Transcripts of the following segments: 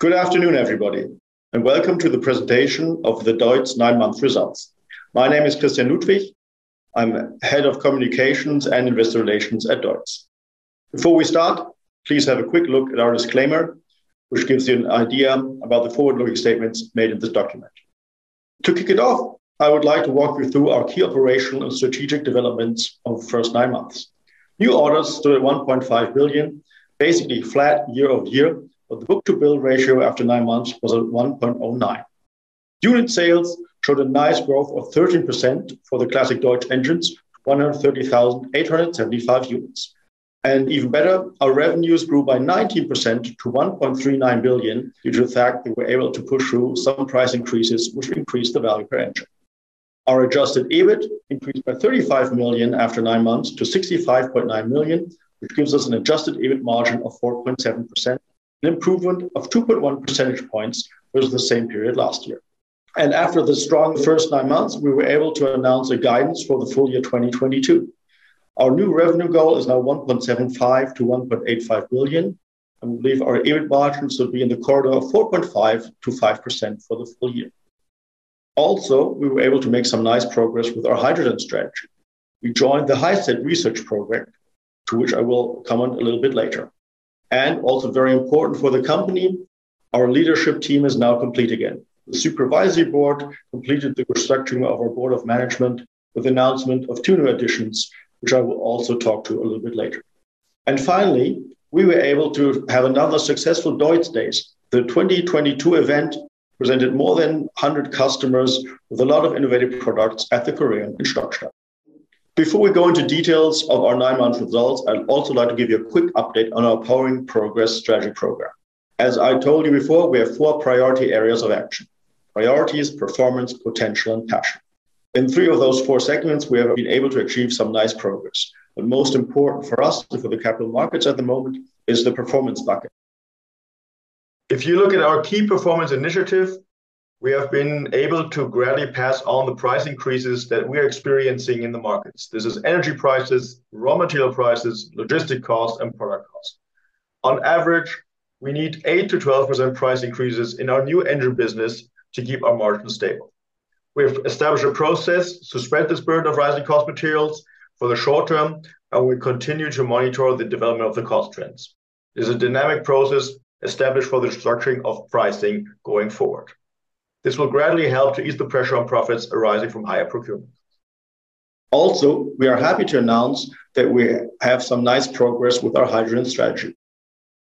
Good afternoon, everybody, and welcome to the presentation of the DEUTZ nine-month results. My name is Christian Ludwig. I'm Head of Communications and Investor Relations at DEUTZ. Before we start, please have a quick look at our disclaimer, which gives you an idea about the forward-looking statements made in this document. To kick it off, I would like to walk you through our key operational and strategic developments of the first nine months. New orders stood at 1.5 billion, basically flat year-over-year, but the book-to-bill ratio after nine months was at 1.09. Unit sales showed a nice growth of 13% for the classic DEUTZ engines, 130,875 units. And even better, our revenues grew by 19% to 1.39 billion due to the fact that we were able to push through some price increases, which increased the value per engine. Our adjusted EBIT increased by 35 million after nine months to 65.9 million, which gives us an adjusted EBIT margin of 4.7%, an improvement of 2.1 percentage points versus the same period last year. And after the strong first nine months, we were able to announce a guidance for the full year 2022. Our new revenue goal is now 1.75 to 1.85 billion. and we believe our EBIT margins will be in the corridor of 4.5 to 5% for the full year. Also, we were able to make some nice progress with our hydrogen strategy. We joined the HyCET research project, to which I will comment a little bit later. And also very important for the company, our leadership team is now complete again. The supervisory board completed the restructuring of our board of management with announcement of two new additions, which I will also talk to a little bit later. And finally, we were able to have another successful DEUTZ Days. The 2022 event presented more than 100 customers with a lot of innovative products at the Korean in Stockstadt. Before we go into details of our nine-month results, I'd also like to give you a quick update on our Powering Progress strategy program. As I told you before, we have four priority areas of action. Priorities, performance, potential, and passion. In three of those four segments, we have been able to achieve some nice progress. But most important for us and for the capital markets at the moment is the performance bucket. If you look at our key performance initiative, we have been able to gradually pass on the price increases that we are experiencing in the markets. This is energy prices, raw material prices, logistic costs, and product costs. On average, we need 8%-12% price increases in our new engine business to keep our margins stable. We have established a process to spread this burden of rising cost materials for the short term, and we continue to monitor the development of the cost trends. This is a dynamic process established for the structuring of pricing going forward. This will gradually help to ease the pressure on profits arising from higher procurement. Also, we are happy to announce that we have some nice progress with our hydrogen strategy.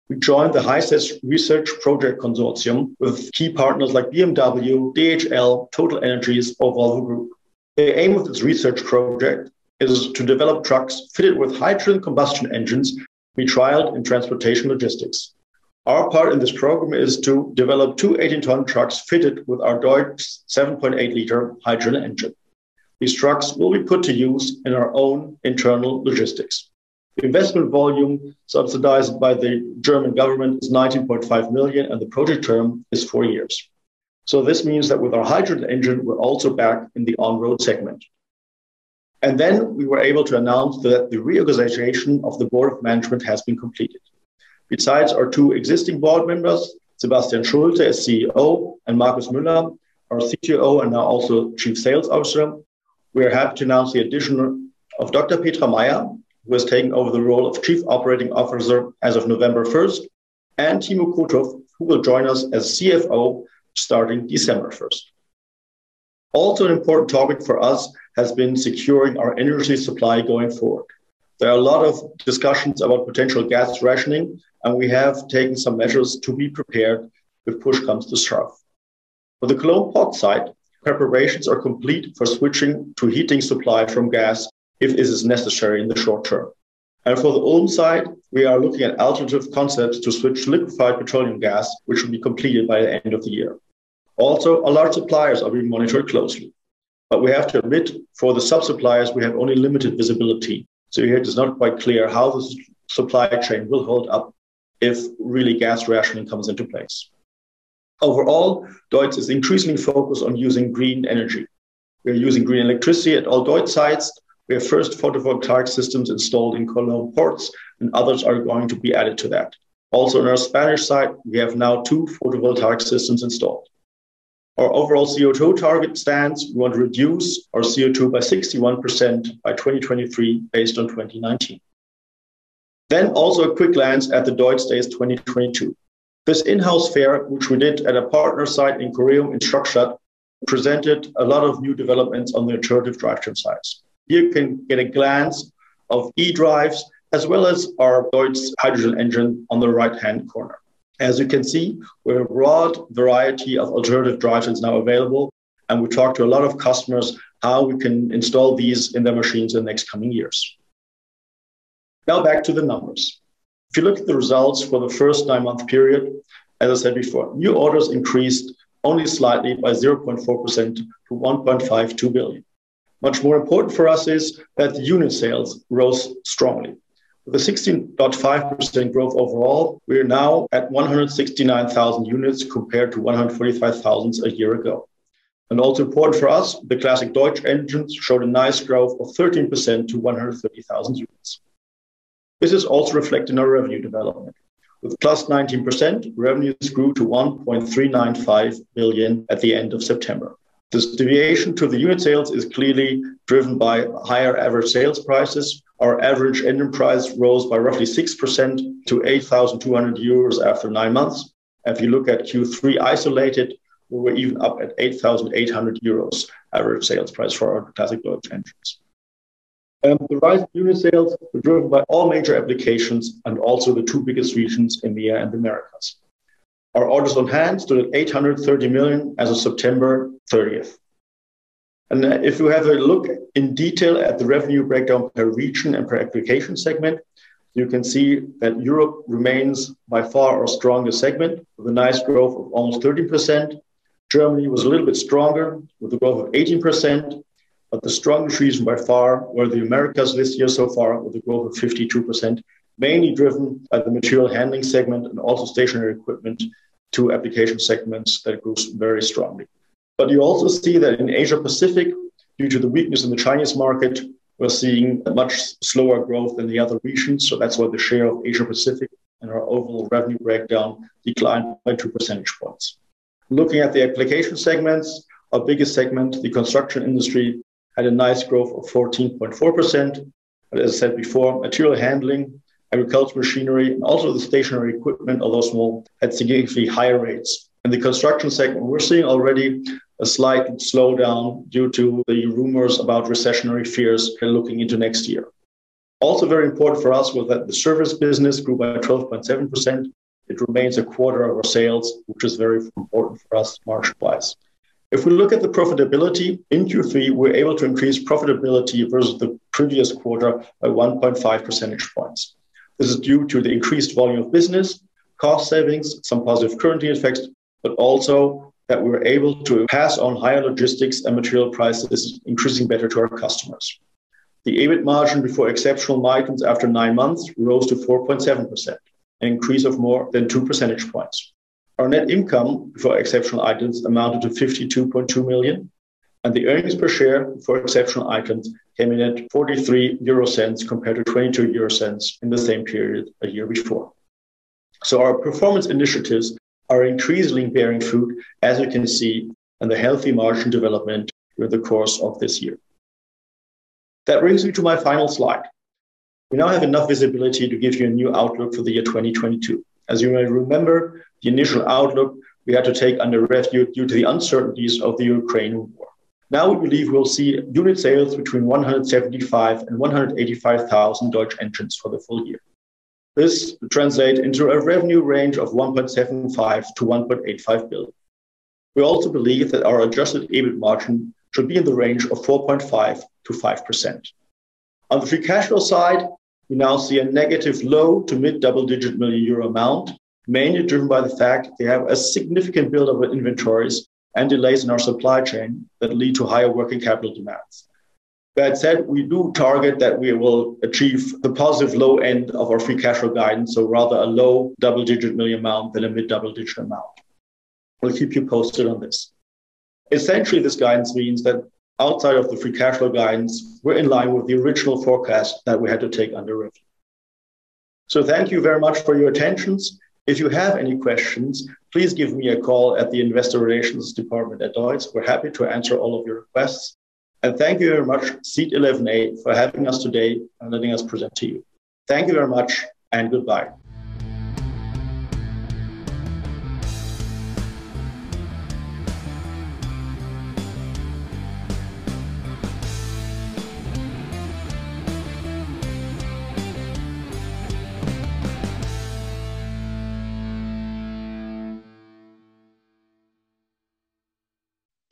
We joined the HyCET research project consortium with key partners like BMW, DHL, TotalEnergies, or Volvo Group. The aim of this research project is to develop trucks fitted with hydrogen combustion engines to be trialed in transportation logistics. Our part in this program is to develop two 18-ton trucks fitted with our DEUTZ 7.8-liter hydrogen engine. These trucks will be put to use in our own internal logistics. The investment volume subsidized by the German government is 19.5 million, and the project term is four years. So this means that with our hydrogen engine, we're also back in the on-road segment. And then we were able to announce that the reorganization of the board of management has been completed. Besides our two existing board members, Sebastian Schulte as CEO and Markus Müller, our CTO and now also Chief Sales Officer, we are happy to announce the addition of Dr. Petra Meier, who has taken over the role of Chief Operating Officer as of November 1st, and Timo Krutoff, who will join us as CFO starting December 1st. Also, an important topic for us has been securing our energy supply going forward. There are a lot of discussions about potential gas rationing, and we have taken some measures to be prepared if push comes to shove. For the Cologne Porz site, preparations are complete for switching to heating supply from gas if it is necessary in the short term. And for the Ulm site, we are looking at alternative concepts to switch liquefied petroleum gas, which will be completed by the end of the year. Also, a lot of suppliers are being monitored closely. But we have to admit, for the sub-suppliers, we have only limited visibility. So here it is not quite clear how the supply chain will hold up if really gas rationing comes into place. Overall, DEUTZ is increasingly focused on using green energy. We are using green electricity at all DEUTZ sites. We have first photovoltaic systems installed in Cologne Porz, and others are going to be added to that. Also, on our Spanish side, we have now two photovoltaic systems installed. Our overall CO2 target stands. We want to reduce our CO2 by 61% by 2023 based on 2019. Then also a quick glance at the Deutz Days 2022. This in-house fair, which we did at a partner site in Korea in Stuttgart, presented a lot of new developments on the alternative drivetrain sides. You can get a glance of e-drives as well as our Deutz hydrogen engine on the right-hand corner. As you can see, we have a broad variety of alternative drivetrains now available, and we talk to a lot of customers how we can install these in their machines in the next coming years. Now back to the numbers. If you look at the results for the first nine-month period, as I said before, new orders increased only slightly by 0.4% to 1.52 billion. Much more important for us is that unit sales rose strongly. With a 16.5% growth overall, we are now at 169,000 units compared to 145,000 a year ago. And also important for us, the classic DEUTZ engines showed a nice growth of 13% to 130,000 units. This is also reflected in our revenue development. With plus 19%, revenues grew to 1.395 billion at the end of September. This deviation to the unit sales is clearly driven by higher average sales prices. Our average engine price rose by roughly 6% to 8,200 euros after nine months. If you look at Q3 isolated, we were even up at 8,800 euros average sales price for our classic DEUTZ engines. Um, the rise in unit sales were driven by all major applications and also the two biggest regions, EMEA and the Americas. Our orders on hand stood at 830 million as of September 30th. And uh, if you have a look in detail at the revenue breakdown per region and per application segment, you can see that Europe remains by far our strongest segment with a nice growth of almost 30%. Germany was a little bit stronger with a growth of 18%, but the strongest region by far were the Americas this year so far, with a growth of 52%, mainly driven by the material handling segment and also stationary equipment, two application segments that grew very strongly. But you also see that in Asia Pacific, due to the weakness in the Chinese market, we're seeing much slower growth than the other regions. So that's why the share of Asia Pacific and our overall revenue breakdown declined by two percentage points. Looking at the application segments, our biggest segment, the construction industry, had a nice growth of 14.4%. But as I said before, material handling, agricultural machinery, and also the stationary equipment, although small, had significantly higher rates. In the construction segment, we're seeing already a slight slowdown due to the rumors about recessionary fears looking into next year. Also, very important for us was that the service business grew by 12.7%. It remains a quarter of our sales, which is very important for us margin wise. If we look at the profitability in Q3, we're able to increase profitability versus the previous quarter by 1.5 percentage points. This is due to the increased volume of business, cost savings, some positive currency effects, but also that we're able to pass on higher logistics and material prices, increasing better to our customers. The EBIT margin before exceptional items after nine months rose to 4.7%, an increase of more than two percentage points. Our net income for exceptional items amounted to 52.2 million, and the earnings per share for exceptional items came in at 43 euro cents compared to 22 euro cents in the same period a year before. So our performance initiatives are increasingly bearing fruit, as you can see, in the healthy margin development during the course of this year. That brings me to my final slide. We now have enough visibility to give you a new outlook for the year 2022. As you may remember, the initial outlook we had to take under review due to the uncertainties of the Ukraine war. Now we believe we'll see unit sales between 175 and 185,000 DEUTZ engines for the full year. This translates into a revenue range of 1.75 to 1.85 billion. We also believe that our adjusted EBIT margin should be in the range of 4.5 to 5%. On the free cash flow side, we now see a negative low to mid double digit million euro amount mainly driven by the fact they have a significant buildup of inventories and delays in our supply chain that lead to higher working capital demands. That said, we do target that we will achieve the positive low end of our free cash flow guidance, so rather a low double digit million amount than a mid double digit amount. We'll keep you posted on this. Essentially, this guidance means that outside of the free cash flow guidance, we're in line with the original forecast that we had to take under review. So thank you very much for your attentions. If you have any questions, please give me a call at the Investor Relations Department at Deutz. We're happy to answer all of your requests. And thank you very much, Seat 11A, for having us today and letting us present to you. Thank you very much and goodbye.